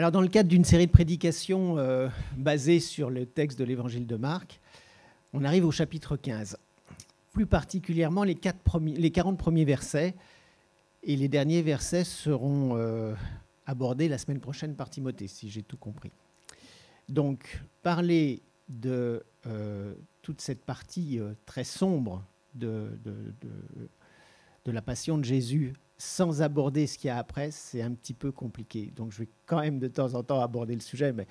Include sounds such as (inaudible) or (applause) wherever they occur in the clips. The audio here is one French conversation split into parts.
Alors, dans le cadre d'une série de prédications euh, basées sur le texte de l'évangile de Marc, on arrive au chapitre 15. Plus particulièrement les, les 40 premiers versets. Et les derniers versets seront euh, abordés la semaine prochaine par Timothée, si j'ai tout compris. Donc, parler de euh, toute cette partie très sombre de la passion de Jésus sans aborder ce qu'il y a après, c'est un petit peu compliqué. Donc je vais quand même de temps en temps aborder le sujet, mais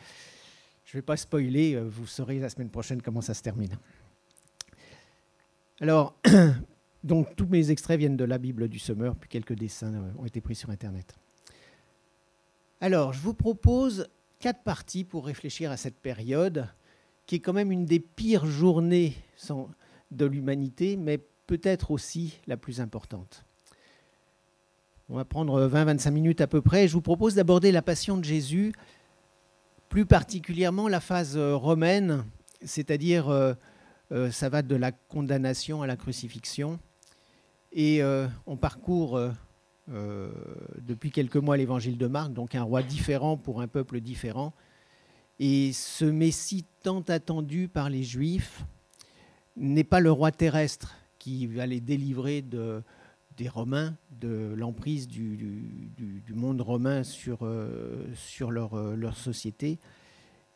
je ne vais pas spoiler, euh, vous saurez la semaine prochaine comment ça se termine. Alors, (clears throat) donc tous mes extraits viennent de la Bible du Semeur, puis quelques dessins euh, ont été pris sur Internet. Alors, je vous propose quatre parties pour réfléchir à cette période, qui est quand même une des pires journées de l'humanité, mais peut-être aussi la plus importante. On va prendre 20-25 minutes à peu près. Je vous propose d'aborder la passion de Jésus, plus particulièrement la phase euh, romaine, c'est-à-dire euh, euh, ça va de la condamnation à la crucifixion. Et on parcourt depuis quelques mois l'évangile de Marc, donc un roi différent pour un peuple différent. Et ce Messie tant attendu par les Juifs n'est pas le roi terrestre qui va les délivrer de, des Romains, de l'emprise du, monde romain sur, euh, euh, leur, société.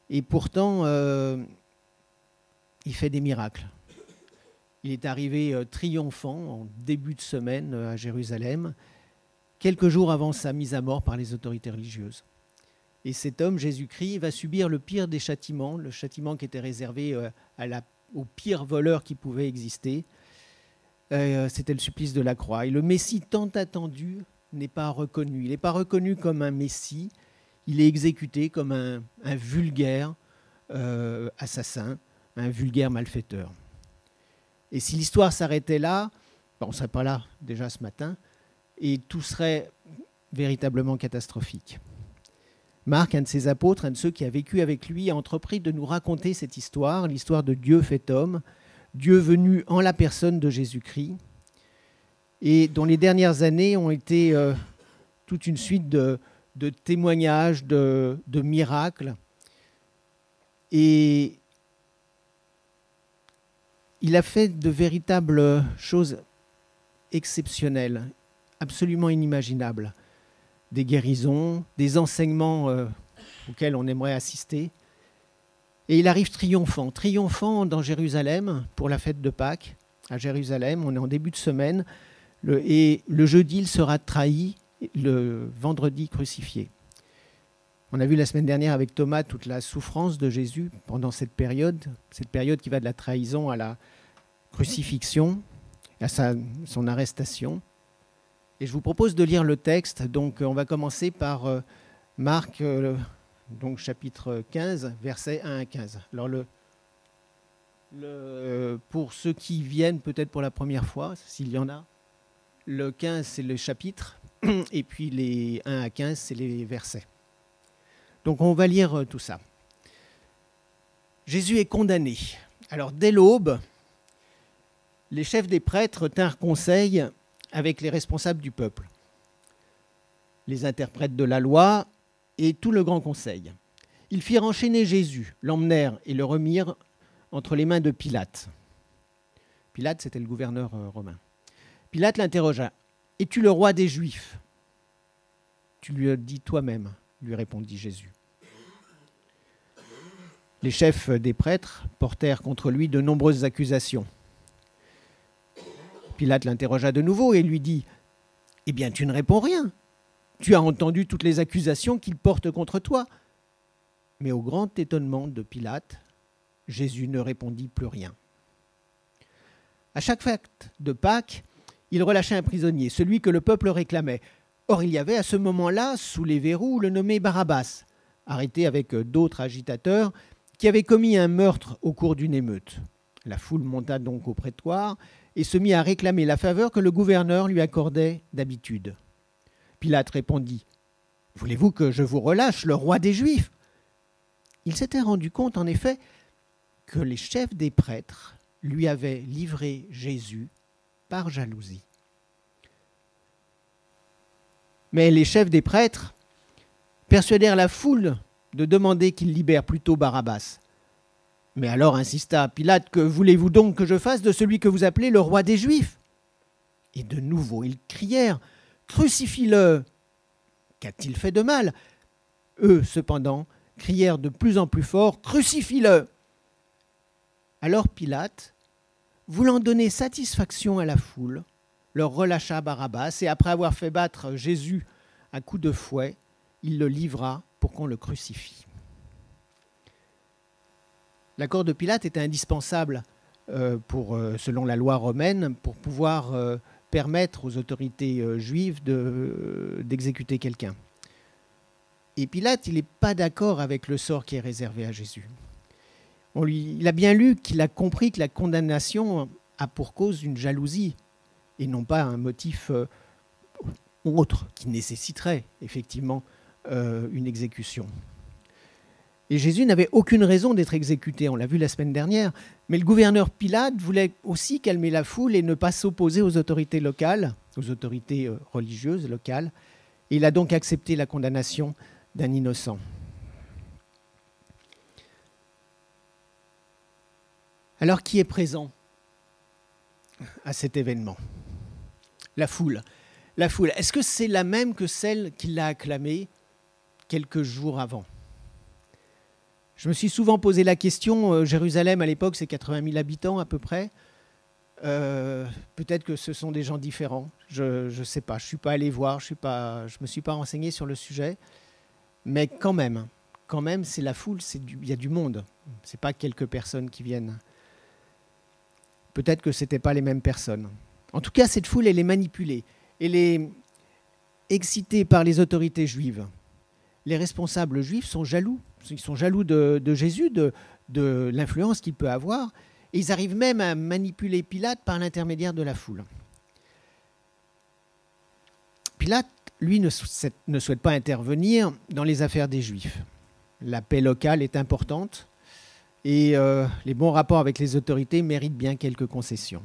Et pourtant, euh, il fait des miracles. Il est arrivé triomphant en début de semaine à Jérusalem, quelques jours avant sa mise à mort par les autorités religieuses. Et cet homme, Jésus-Christ, va subir le pire des châtiments, le châtiment qui était réservé à la, aux pires voleurs qui pouvaient exister, euh, c'était le supplice de la croix. Et le Messie tant attendu n'est pas reconnu. Il n'est pas reconnu comme un Messie, il est exécuté comme un, vulgaire euh, assassin, un vulgaire malfaiteur. Et si l'histoire s'arrêtait là, on ne serait pas là déjà ce matin, et tout serait véritablement catastrophique. Marc, un de ses apôtres, un de ceux qui a vécu avec lui, a entrepris de nous raconter cette histoire, l'histoire de Dieu fait homme, Dieu venu en la personne de Jésus-Christ, et dont les dernières années ont été euh, toute une suite de, témoignages, de, miracles. Et il a fait de véritables choses exceptionnelles, absolument inimaginables. Des guérisons, des enseignements euh, auxquels on aimerait assister. Et il arrive triomphant, triomphant dans Jérusalem pour la fête de Pâques, à Jérusalem. On est en début de semaine. et le jeudi, il sera trahi, le vendredi crucifié. On a vu la semaine dernière avec Thomas toute la souffrance de Jésus pendant cette période, cette période qui va de la trahison à la crucifixion, à son arrestation. Et je vous propose de lire le texte. Donc on va commencer par euh, Marc euh, donc chapitre 15, versets 1 à 15. Alors le, pour ceux qui viennent peut-être pour la première fois, s'il y en a, le 15 c'est le chapitre, et puis les 1 à 15 c'est les versets. Donc on va lire euh, tout ça. Jésus est condamné. Alors dès l'aube, les chefs des prêtres tinrent conseil avec les responsables du peuple, les interprètes de la loi et tout le grand conseil. Ils firent enchaîner Jésus, l'emmenèrent et le remirent entre les mains de Pilate. Pilate, c'était le gouverneur euh, romain. Pilate l'interrogea. Es-tu le roi des Juifs? Tu lui as dit toi-même, lui répondit Jésus. Les chefs des prêtres portèrent contre lui de nombreuses accusations. Pilate l'interrogea de nouveau et lui dit Eh bien, tu ne réponds rien. Tu as entendu toutes les accusations qu'il porte contre toi. Mais au grand étonnement de Pilate, Jésus ne répondit plus rien. À chaque fête de Pâques, il relâchait un prisonnier, celui que le peuple réclamait. Or, il y avait à ce moment-là, sous les verrous, le nommé Barabbas, arrêté avec d'autres agitateurs, qui avaient commis un meurtre au cours d'une émeute. La foule monta donc au prétoire et se mit à réclamer la faveur que le gouverneur lui accordait d'habitude. Pilate répondit Voulez-vous que je vous relâche, le roi des Juifs? Il s'était rendu compte, en effet, que les chefs des prêtres lui avaient livré Jésus par jalousie. Mais les chefs des prêtres, persuadèrent la foule de demander qu'il libère plutôt Barabbas. Mais alors insista Pilate, que voulez-vous donc que je fasse de celui que vous appelez le roi des Juifs? Et de nouveau ils crièrent, Crucifie-le. Qu'a-t-il fait de mal? Eux, cependant, crièrent de plus en plus fort, Crucifie-le! Alors Pilate, voulant donner satisfaction à la foule, leur relâcha Barabbas, et après avoir fait battre Jésus à coups de fouet, il le livra pour qu'on le crucifie. L'accord de Pilate était indispensable euh, euh, selon la loi romaine pour pouvoir euh, permettre aux autorités juives d'exécuter quelqu'un. Et Pilate, il n'est pas d'accord avec le sort qui est réservé à Jésus. Il a bien lu qu'il a compris que la condamnation a pour cause une jalousie et non pas un motif autre qui nécessiterait effectivement une exécution. Et Jésus n'avait aucune raison d'être exécuté, on l'a vu la semaine dernière. Mais le gouverneur Pilate voulait aussi calmer la foule et ne pas s'opposer aux autorités locales, aux autorités euh, religieuses locales. Et il a donc accepté la condamnation d'un innocent. Alors qui est présent à cet événement? La foule. La foule. Est-ce que c'est la même que celle qui l'a acclamé quelques jours avant? Je me suis souvent posé la question, euh, Jérusalem à l'époque c'est 80 000 habitants à peu près. Euh, peut-être que ce sont des gens différents. Je ne sais pas. Je ne suis pas allé voir. Je ne me suis pas renseigné sur le sujet. Mais quand même, quand même, c'est la foule. Il y a du monde. Ce n'est pas quelques personnes qui viennent. Peut-être que ce n'étaient pas les mêmes personnes. En tout cas, cette foule, elle est manipulée. Elle est excitée par les autorités juives. Les responsables juifs sont jaloux ils sont jaloux de, Jésus, de, l'influence qu'il peut avoir, et ils arrivent même à manipuler Pilate par l'intermédiaire de la foule. Pilate, lui, ne, souhaite pas intervenir dans les affaires des Juifs. La paix locale est importante et euh, les bons rapports avec les autorités méritent bien quelques concessions.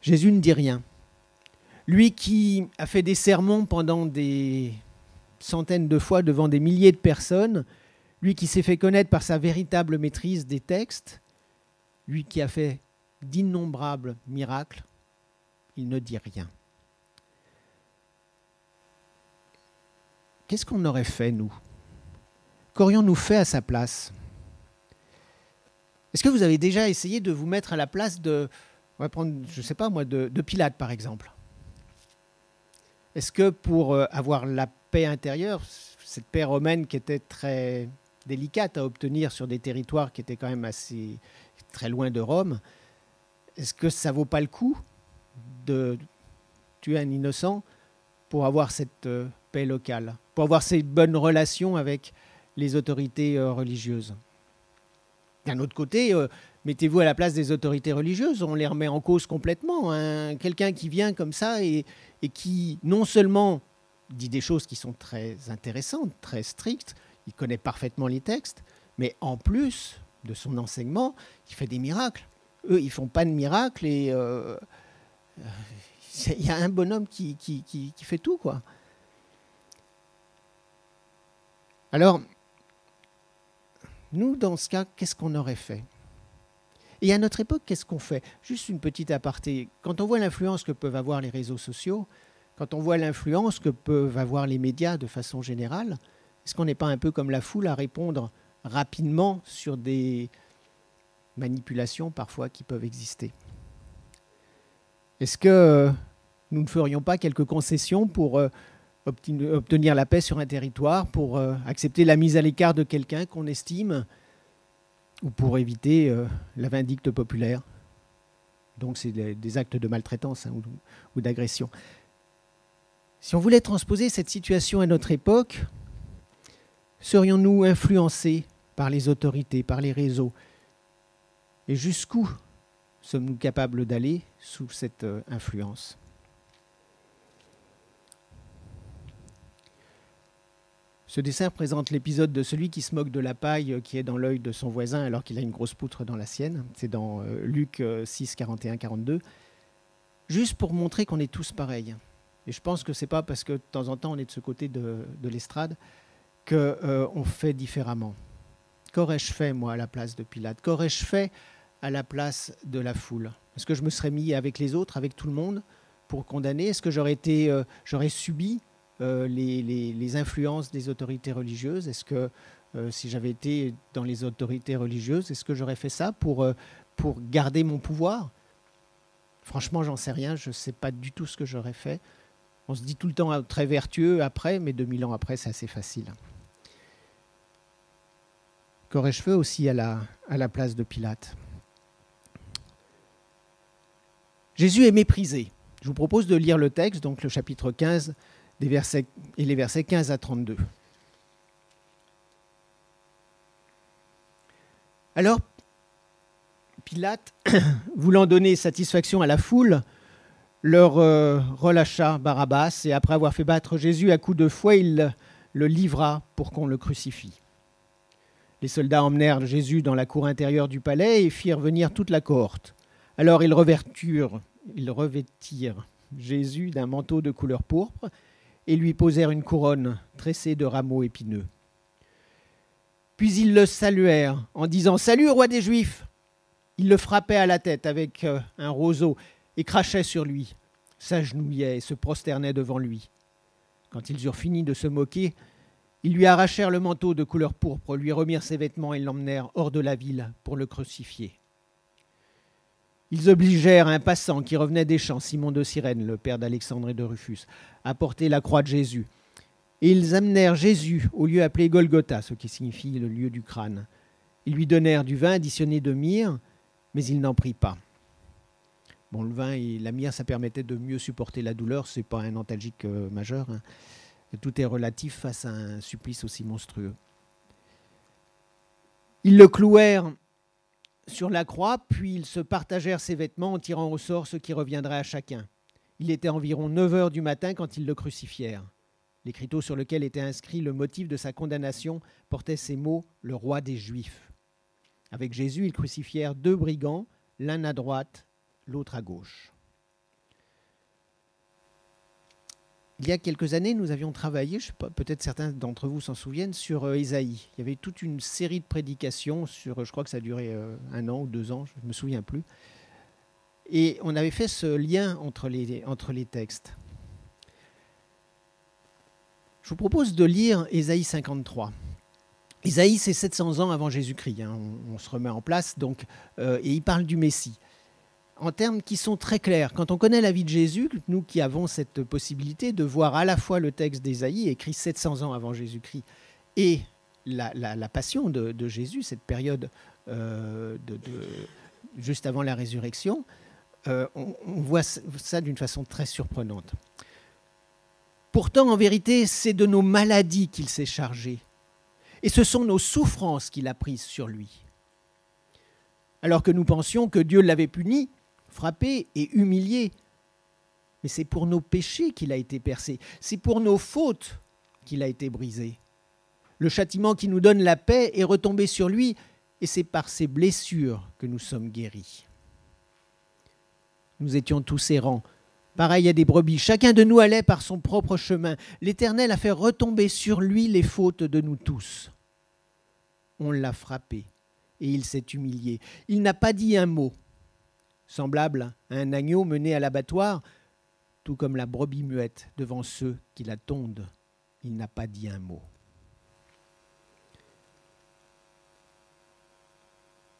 Jésus ne dit rien. Lui qui a fait des sermons pendant des centaines de fois devant des milliers de personnes, lui qui s'est fait connaître par sa véritable maîtrise des textes, lui qui a fait d'innombrables miracles, il ne dit rien. Qu'est-ce qu'on aurait fait, nous? Qu'aurions-nous fait à sa place? Est-ce que vous avez déjà essayé de vous mettre à la place de, on va prendre, je ne sais pas moi, de, de Pilate par exemple? Est-ce que pour euh, avoir la paix intérieure, cette paix romaine qui était très délicate à obtenir sur des territoires qui étaient quand même assez très loin de Rome, est-ce que ça vaut pas le coup de tuer un innocent pour avoir cette euh, paix locale, pour avoir ces bonnes relations avec les autorités euh, religieuses? D'un autre côté, euh, mettez-vous à la place des autorités religieuses, on les remet en cause complètement. Hein. Quelqu'un qui vient comme ça et, et qui non seulement dit des choses qui sont très intéressantes, très strictes. Il connaît parfaitement les textes, mais en plus de son enseignement, il fait des miracles. Eux, ils font pas de miracles et euh, (laughs) il y a un bonhomme qui, fait tout. Alors, nous, dans ce cas, qu'est-ce qu'on aurait fait? Et à notre époque, qu'est-ce qu'on fait? Juste une petite aparté. Quand on voit l'influence que peuvent avoir les réseaux sociaux, quand on voit l'influence que peuvent avoir les médias de façon générale, est-ce qu'on n'est pas un peu comme la foule à répondre rapidement sur des manipulations parfois qui peuvent exister? Est-ce que nous ne ferions pas quelques concessions pour euh, obtenir la paix sur un territoire, pour euh, accepter la mise à l'écart de quelqu'un qu'on estime, ou pour éviter euh, la vindicte populaire? Donc c'est des actes de maltraitance hein, ou d'agression. Si on voulait transposer cette situation à notre époque, serions-nous influencés par les autorités, par les réseaux? Et jusqu'où sommes-nous capables d'aller sous cette euh, influence? Ce dessin présente l'épisode de celui qui se moque de la paille qui est dans l'œil de son voisin alors qu'il a une grosse poutre dans la sienne. C'est dans euh, Luc 6, 41, 42. Juste pour montrer qu'on est tous pareils Et je pense que ce n'est pas parce que de temps en temps on est de ce côté de, l'estrade qu'on euh, fait différemment. Qu'aurais-je fait, moi, à la place de Pilate? Qu'aurais-je fait à la place de la foule? Est-ce que je me serais mis avec les autres, avec tout le monde, pour condamner? Est-ce que j'aurais, été, euh, j'aurais subi euh, les, influences des autorités religieuses? Est-ce que si j'avais été dans les autorités religieuses, est-ce que j'aurais fait ça pour, pour garder mon pouvoir? Franchement, j'en sais rien. Je ne sais pas du tout ce que j'aurais fait. On se dit tout le temps euh, très vertueux après, mais 2000 ans après, c'est assez facile. Qu'aurais-je aussi à la, à la place de Pilate? Jésus est méprisé. Je vous propose de lire le texte, donc le chapitre 15 des versets, et les versets 15 à 32. Alors, Pilate, (coughs) voulant donner satisfaction à la foule, leur euh, relâcha Barabbas, et après avoir fait battre Jésus à coups de fouet, il le livra pour qu'on le crucifie. Les soldats emmenèrent Jésus dans la cour intérieure du palais et firent venir toute la cohorte. Alors ils revêtirent, ils revêtirent Jésus d'un manteau de couleur pourpre et lui posèrent une couronne tressée de rameaux épineux. Puis ils le saluèrent en disant Salut, roi des Juifs Ils le frappaient à la tête avec euh, un roseau et crachaient sur lui, s'agenouillaient et se prosternaient devant lui. Quand ils eurent fini de se moquer, ils lui arrachèrent le manteau de couleur pourpre, lui remirent ses vêtements et l'emmenèrent hors de la ville pour le crucifier. Ils obligèrent un passant qui revenait des champs, Simon de Cyrène, le père d'Alexandre et de Rufus, à porter la croix de Jésus. Et ils amenèrent Jésus au lieu appelé Golgotha, ce qui signifie le lieu du crâne. Ils lui donnèrent du vin additionné de myrrhe, mais il n'en prit pas. Bon, le vin et la myrrhe, ça permettait de mieux supporter la douleur. Ce n'est pas un antalgique euh, majeur. Hein. Tout est relatif face à un supplice aussi monstrueux. Ils le clouèrent sur la croix, puis ils se partagèrent ses vêtements en tirant au sort ce qui reviendrait à chacun. Il était environ 9 heures du matin quand ils le crucifièrent. L'écriteau sur lequel était inscrit le motif de sa condamnation portait ces mots Le roi des Juifs. Avec Jésus, ils crucifièrent deux brigands, l'un à droite l'autre à gauche. Il y a quelques années, nous avions travaillé, peut-être certains d'entre vous s'en souviennent, sur euh, Ésaïe. Il y avait toute une série de prédications sur, je crois que ça a duré euh, un an ou deux ans, je ne me souviens plus. Et on avait fait ce lien entre les, textes. Je vous propose de lire Ésaïe 53. Ésaïe, c'est 700 ans avant Jésus-Christ. Hein. on, se remet en place, donc, euh, et il parle du Messie en termes qui sont très clairs. Quand on connaît la vie de Jésus, nous qui avons cette possibilité de voir à la fois le texte d'Ésaïe, écrit 700 ans avant Jésus-Christ, et la, passion de, Jésus, cette période euh, juste avant la résurrection, euh, on, voit ça d'une façon très surprenante. Pourtant, en vérité, c'est de nos maladies qu'il s'est chargé, et ce sont nos souffrances qu'il a prises sur lui. Alors que nous pensions que Dieu l'avait puni, frappé et humilié. Mais c'est pour nos péchés qu'il a été percé, c'est pour nos fautes qu'il a été brisé. Le châtiment qui nous donne la paix est retombé sur lui, et c'est par ses blessures que nous sommes guéris. Nous étions tous errants, pareil à des brebis, chacun de nous allait par son propre chemin. L'Éternel a fait retomber sur lui les fautes de nous tous. On l'a frappé, et il s'est humilié. Il n'a pas dit un mot, semblable à un agneau mené à l'abattoir, tout comme la brebis muette devant ceux qui la tondent. Il n'a pas dit un mot.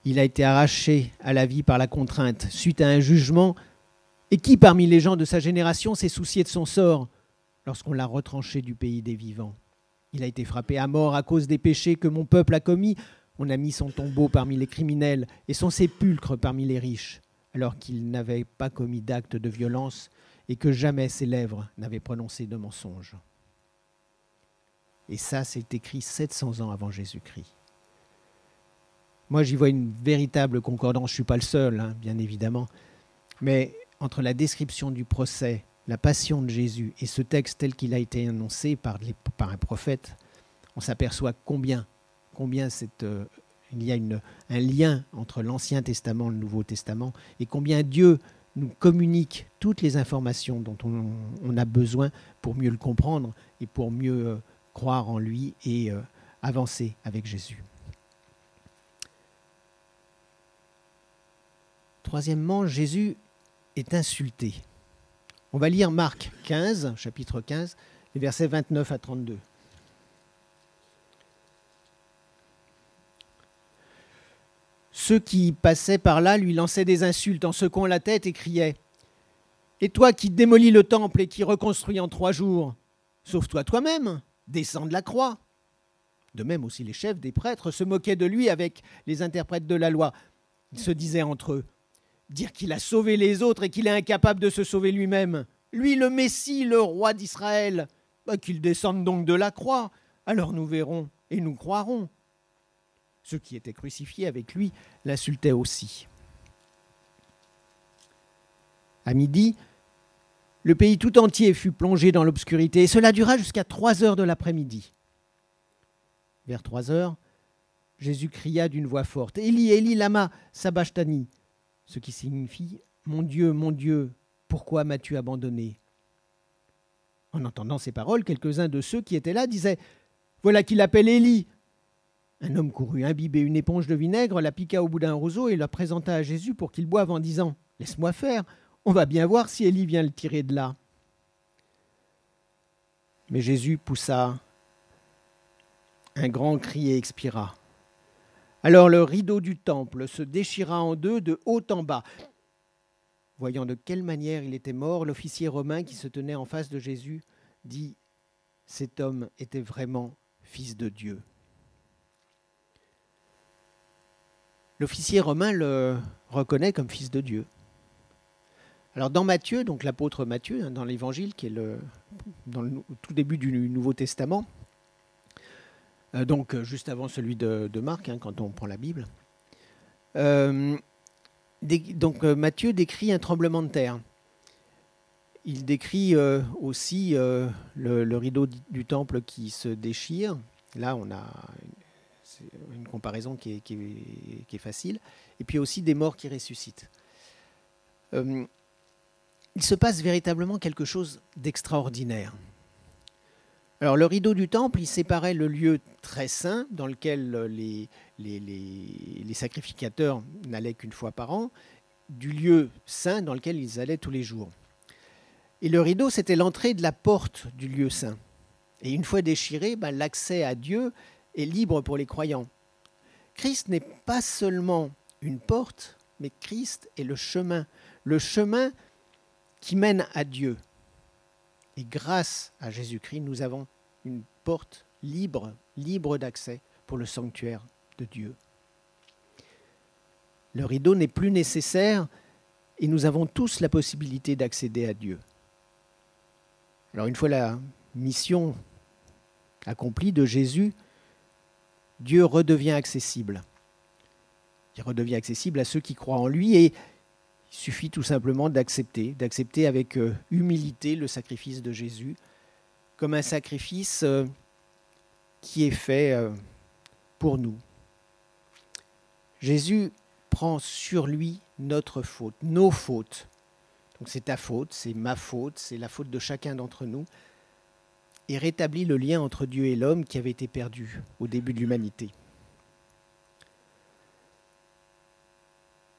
Il a été arraché à la vie par la contrainte, suite à un jugement. Et qui parmi les gens de sa génération s'est soucié de son sort lorsqu'on l'a retranché du pays des vivants? Il a été frappé à mort à cause des péchés que mon peuple a commis. On a mis son tombeau parmi les criminels et son sépulcre parmi les riches alors qu'il n'avait pas commis d'acte de violence et que jamais ses lèvres n'avaient prononcé de mensonge. Et ça, c'est écrit 700 ans avant Jésus-Christ. Moi, j'y vois une véritable concordance. Je ne suis pas le seul, hein, bien évidemment. Mais entre la description du procès, la passion de Jésus et ce texte tel qu'il a été annoncé par, un prophète, on s'aperçoit combien, combien cette euh, il y a un lien entre l'Ancien Testament et le Nouveau Testament, et combien Dieu nous communique toutes les informations dont on, a besoin pour mieux le comprendre et pour mieux euh, croire en lui et euh, avancer avec Jésus. Troisièmement, Jésus est insulté. On va lire Marc 15, chapitre 15, les versets 29 à 32. Ceux qui passaient par là lui lançaient des insultes en secouant la tête et criaient Et toi qui démolis le temple et qui reconstruis en trois jours, sauve-toi toi-même, descends de la croix. De même aussi les chefs des prêtres se moquaient de lui avec les interprètes de la loi. Ils se disaient entre eux Dire qu'il a sauvé les autres et qu'il est incapable de se sauver lui-même. Lui, le Messie, le roi d'Israël. Bah, qu'il descende donc de la croix. Alors nous verrons et nous croirons. Ceux qui étaient crucifiés avec lui l'insultaient aussi. À midi, le pays tout entier fut plongé dans l'obscurité, et cela dura jusqu'à trois heures de l'après-midi. Vers trois heures, Jésus cria d'une voix forte Élie, Élie, lama sabachthani, ce qui signifie Mon Dieu, mon Dieu, pourquoi m'as-tu abandonné? En entendant ces paroles, quelques-uns de ceux qui étaient là disaient Voilà qu'il appelle Élie. Un homme courut imbiber une éponge de vinaigre, la piqua au bout d'un roseau et la présenta à Jésus pour qu'il boive en disant Laisse-moi faire, on va bien voir si Élie vient le tirer de là. Mais Jésus poussa un grand cri et expira. Alors le rideau du temple se déchira en deux de haut en bas. Voyant de quelle manière il était mort, l'officier romain qui se tenait en face de Jésus dit Cet homme était vraiment fils de Dieu. L'officier romain le reconnaît comme fils de Dieu. Alors dans Matthieu, donc l'apôtre Matthieu, hein, dans l'Évangile, qui est le, dans le tout début du Nouveau Testament, euh, donc euh, juste avant celui de, Marc, hein, quand on prend la Bible, euh, donc Matthieu décrit un tremblement de terre. Il décrit aussi le, rideau du temple qui se déchire. Là, on a une comparaison qui est, facile. Et puis aussi des morts qui ressuscitent. Euh, il se passe véritablement quelque chose d'extraordinaire. Alors le rideau du temple, il séparait le lieu très saint dans lequel les, sacrificateurs n'allaient qu'une fois par an, du lieu saint dans lequel ils allaient tous les jours. Et le rideau, c'était l'entrée de la porte du lieu saint. Et une fois déchiré, ben, l'accès à Dieu est libre pour les croyants. Christ n'est pas seulement une porte, mais Christ est le chemin, le chemin qui mène à Dieu. Et grâce à Jésus-Christ, nous avons une porte libre, libre d'accès pour le sanctuaire de Dieu. Le rideau n'est plus nécessaire et nous avons tous la possibilité d'accéder à Dieu. Alors une fois la mission accomplie de Jésus, Dieu redevient accessible. Il redevient accessible à ceux qui croient en lui et il suffit tout simplement d'accepter, d'accepter avec euh, humilité le sacrifice de Jésus comme un sacrifice euh, qui est fait euh, pour nous. Jésus prend sur lui notre faute, nos fautes. Donc c'est ta faute, c'est ma faute, c'est la faute de chacun d'entre nous et rétablit le lien entre Dieu et l'homme qui avait été perdu au début de l'humanité.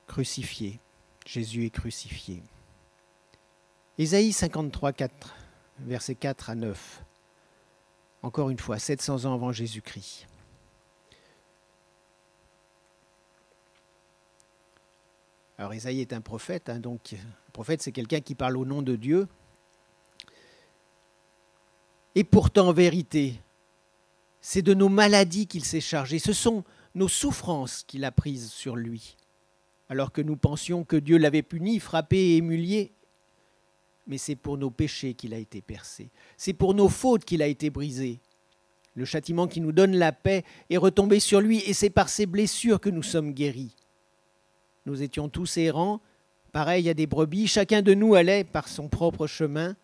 Crucifié, Jésus est crucifié. Ésaïe 53, 4, versets 4 à 9. Encore une fois, 700 ans avant Jésus-Christ. Alors Ésaïe est un prophète, hein, donc un prophète c'est quelqu'un qui parle au nom de Dieu, et pourtant, en vérité, c'est de nos maladies qu'il s'est chargé, ce sont nos souffrances qu'il a prises sur lui. Alors que nous pensions que Dieu l'avait puni, frappé et humilié, mais c'est pour nos péchés qu'il a été percé, c'est pour nos fautes qu'il a été brisé. Le châtiment qui nous donne la paix est retombé sur lui, et c'est par ses blessures que nous sommes guéris. Nous étions tous errants, pareils à des brebis, chacun de nous allait par son propre chemin,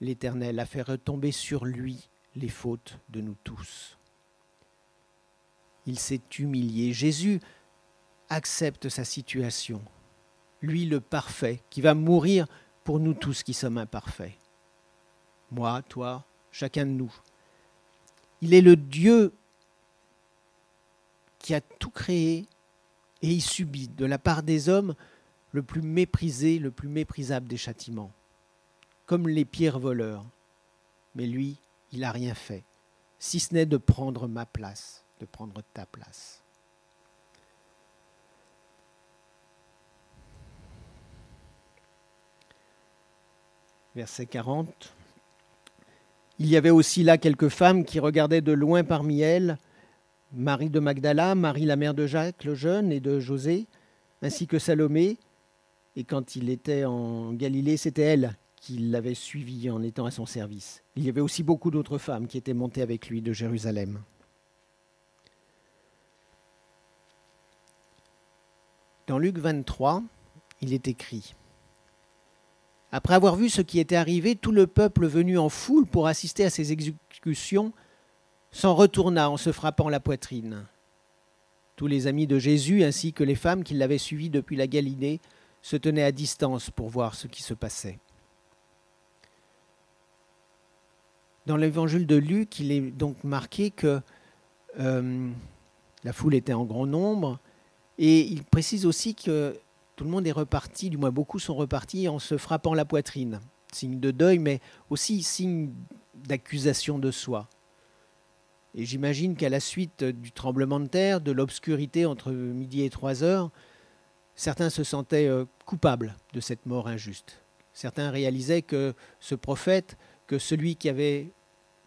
l'Éternel a fait retomber sur lui les fautes de nous tous. Il s'est humilié. Jésus accepte sa situation. lui le parfait, qui va mourir pour nous tous qui sommes imparfaits. Moi, toi, chacun de nous. Il est le Dieu qui a tout créé et il subit de la part des hommes le plus méprisé, le plus méprisable des châtiments, comme les pires voleurs. Mais lui, il n'a rien fait, si ce n'est de prendre ma place, de prendre ta place. Verset 40. Il y avait aussi là quelques femmes qui regardaient de loin parmi elles Marie de Magdala, Marie la mère de Jacques le jeune et de José, ainsi que Salomé. Et quand il était en Galilée, c'était elle qui l'avait suivi en étant à son service. Il y avait aussi beaucoup d'autres femmes qui étaient montées avec lui de Jérusalem. Dans Luc 23, il est écrit Après avoir vu ce qui était arrivé, tout le peuple venu en foule pour assister à ces exécutions s'en retourna en se frappant la poitrine. Tous les amis de Jésus ainsi que les femmes qui l'avaient suivi depuis la Galilée se tenaient à distance pour voir ce qui se passait. Dans l'évangile de Luc, il est donc marqué que euh, la foule était en grand nombre et il précise aussi que tout le monde est reparti, du moins beaucoup sont repartis en se frappant la poitrine, signe de deuil, mais aussi signe d'accusation de soi. Et j'imagine qu'à la suite du tremblement de terre, de l'obscurité entre midi et trois heures, certains se sentaient euh, coupables de cette mort injuste. Certains réalisaient que ce prophète, que celui qui avait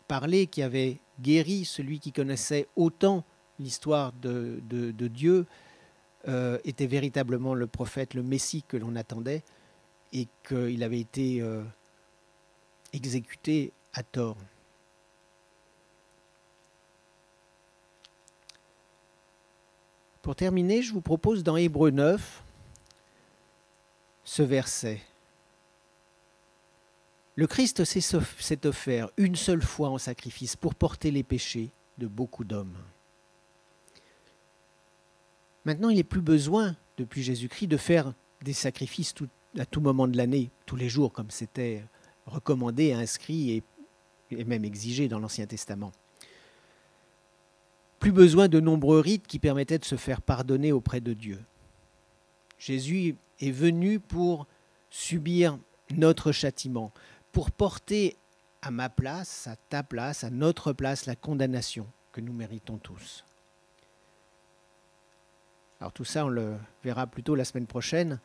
parlé, qui avait guéri, celui qui connaissait autant l'histoire de, Dieu, euh, était véritablement le prophète, le Messie que l'on attendait, et qu'il avait été euh, exécuté à tort. Pour terminer, je vous propose dans Hébreu 9 ce verset. Le Christ s'est offert une seule fois en sacrifice pour porter les péchés de beaucoup d'hommes. Maintenant, il n'est plus besoin, depuis Jésus-Christ, de faire des sacrifices à tout moment de l'année, tous les jours, comme c'était recommandé, inscrit et même exigé dans l'Ancien Testament plus besoin de nombreux rites qui permettaient de se faire pardonner auprès de Dieu. Jésus est venu pour subir notre châtiment, pour porter à ma place, à ta place, à notre place, la condamnation que nous méritons tous. Alors tout ça, on le verra plutôt la semaine prochaine.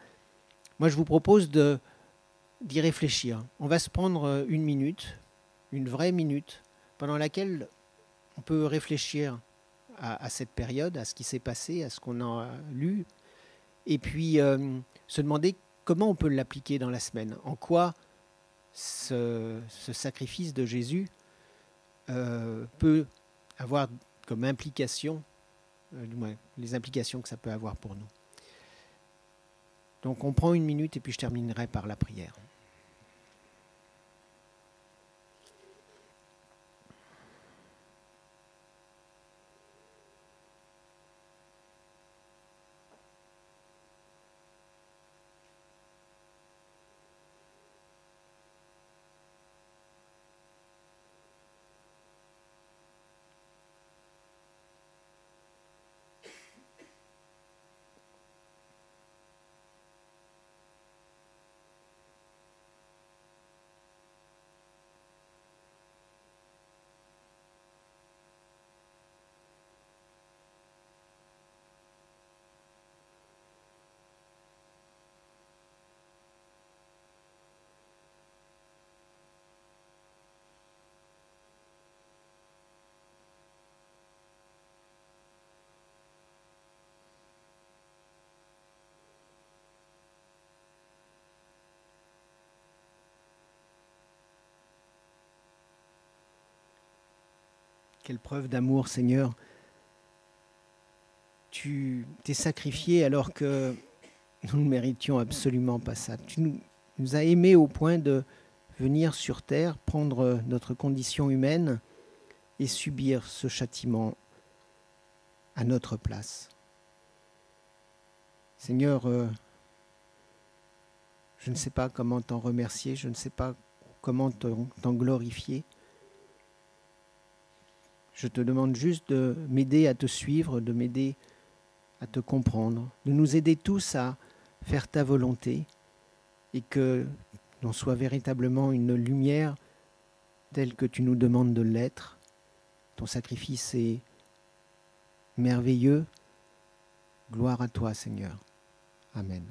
Moi, je vous propose d'y réfléchir. On va se prendre une minute, une vraie minute, pendant laquelle on peut réfléchir à, cette période, à ce qui s'est passé, à ce qu'on a lu, et puis euh, se demander comment on peut l'appliquer dans la semaine, en quoi ce, sacrifice de Jésus euh, peut avoir comme implication, euh, du moins les implications que ça peut avoir pour nous. Donc on prend une minute et puis je terminerai par la prière. Quelle preuve d'amour, Seigneur. Tu t'es sacrifié alors que nous ne méritions absolument pas ça. Tu nous, as aimés au point de venir sur terre, prendre notre condition humaine et subir ce châtiment à notre place. Seigneur, euh, Je ne sais pas comment t'en remercier, je ne sais pas comment t'en glorifier. Je te demande juste de m'aider à te suivre, de m'aider à te comprendre, de nous aider tous à faire ta volonté et que l'on soit véritablement une lumière telle que tu nous demandes de l'être. Ton sacrifice est merveilleux. Gloire à toi, Seigneur. Amen.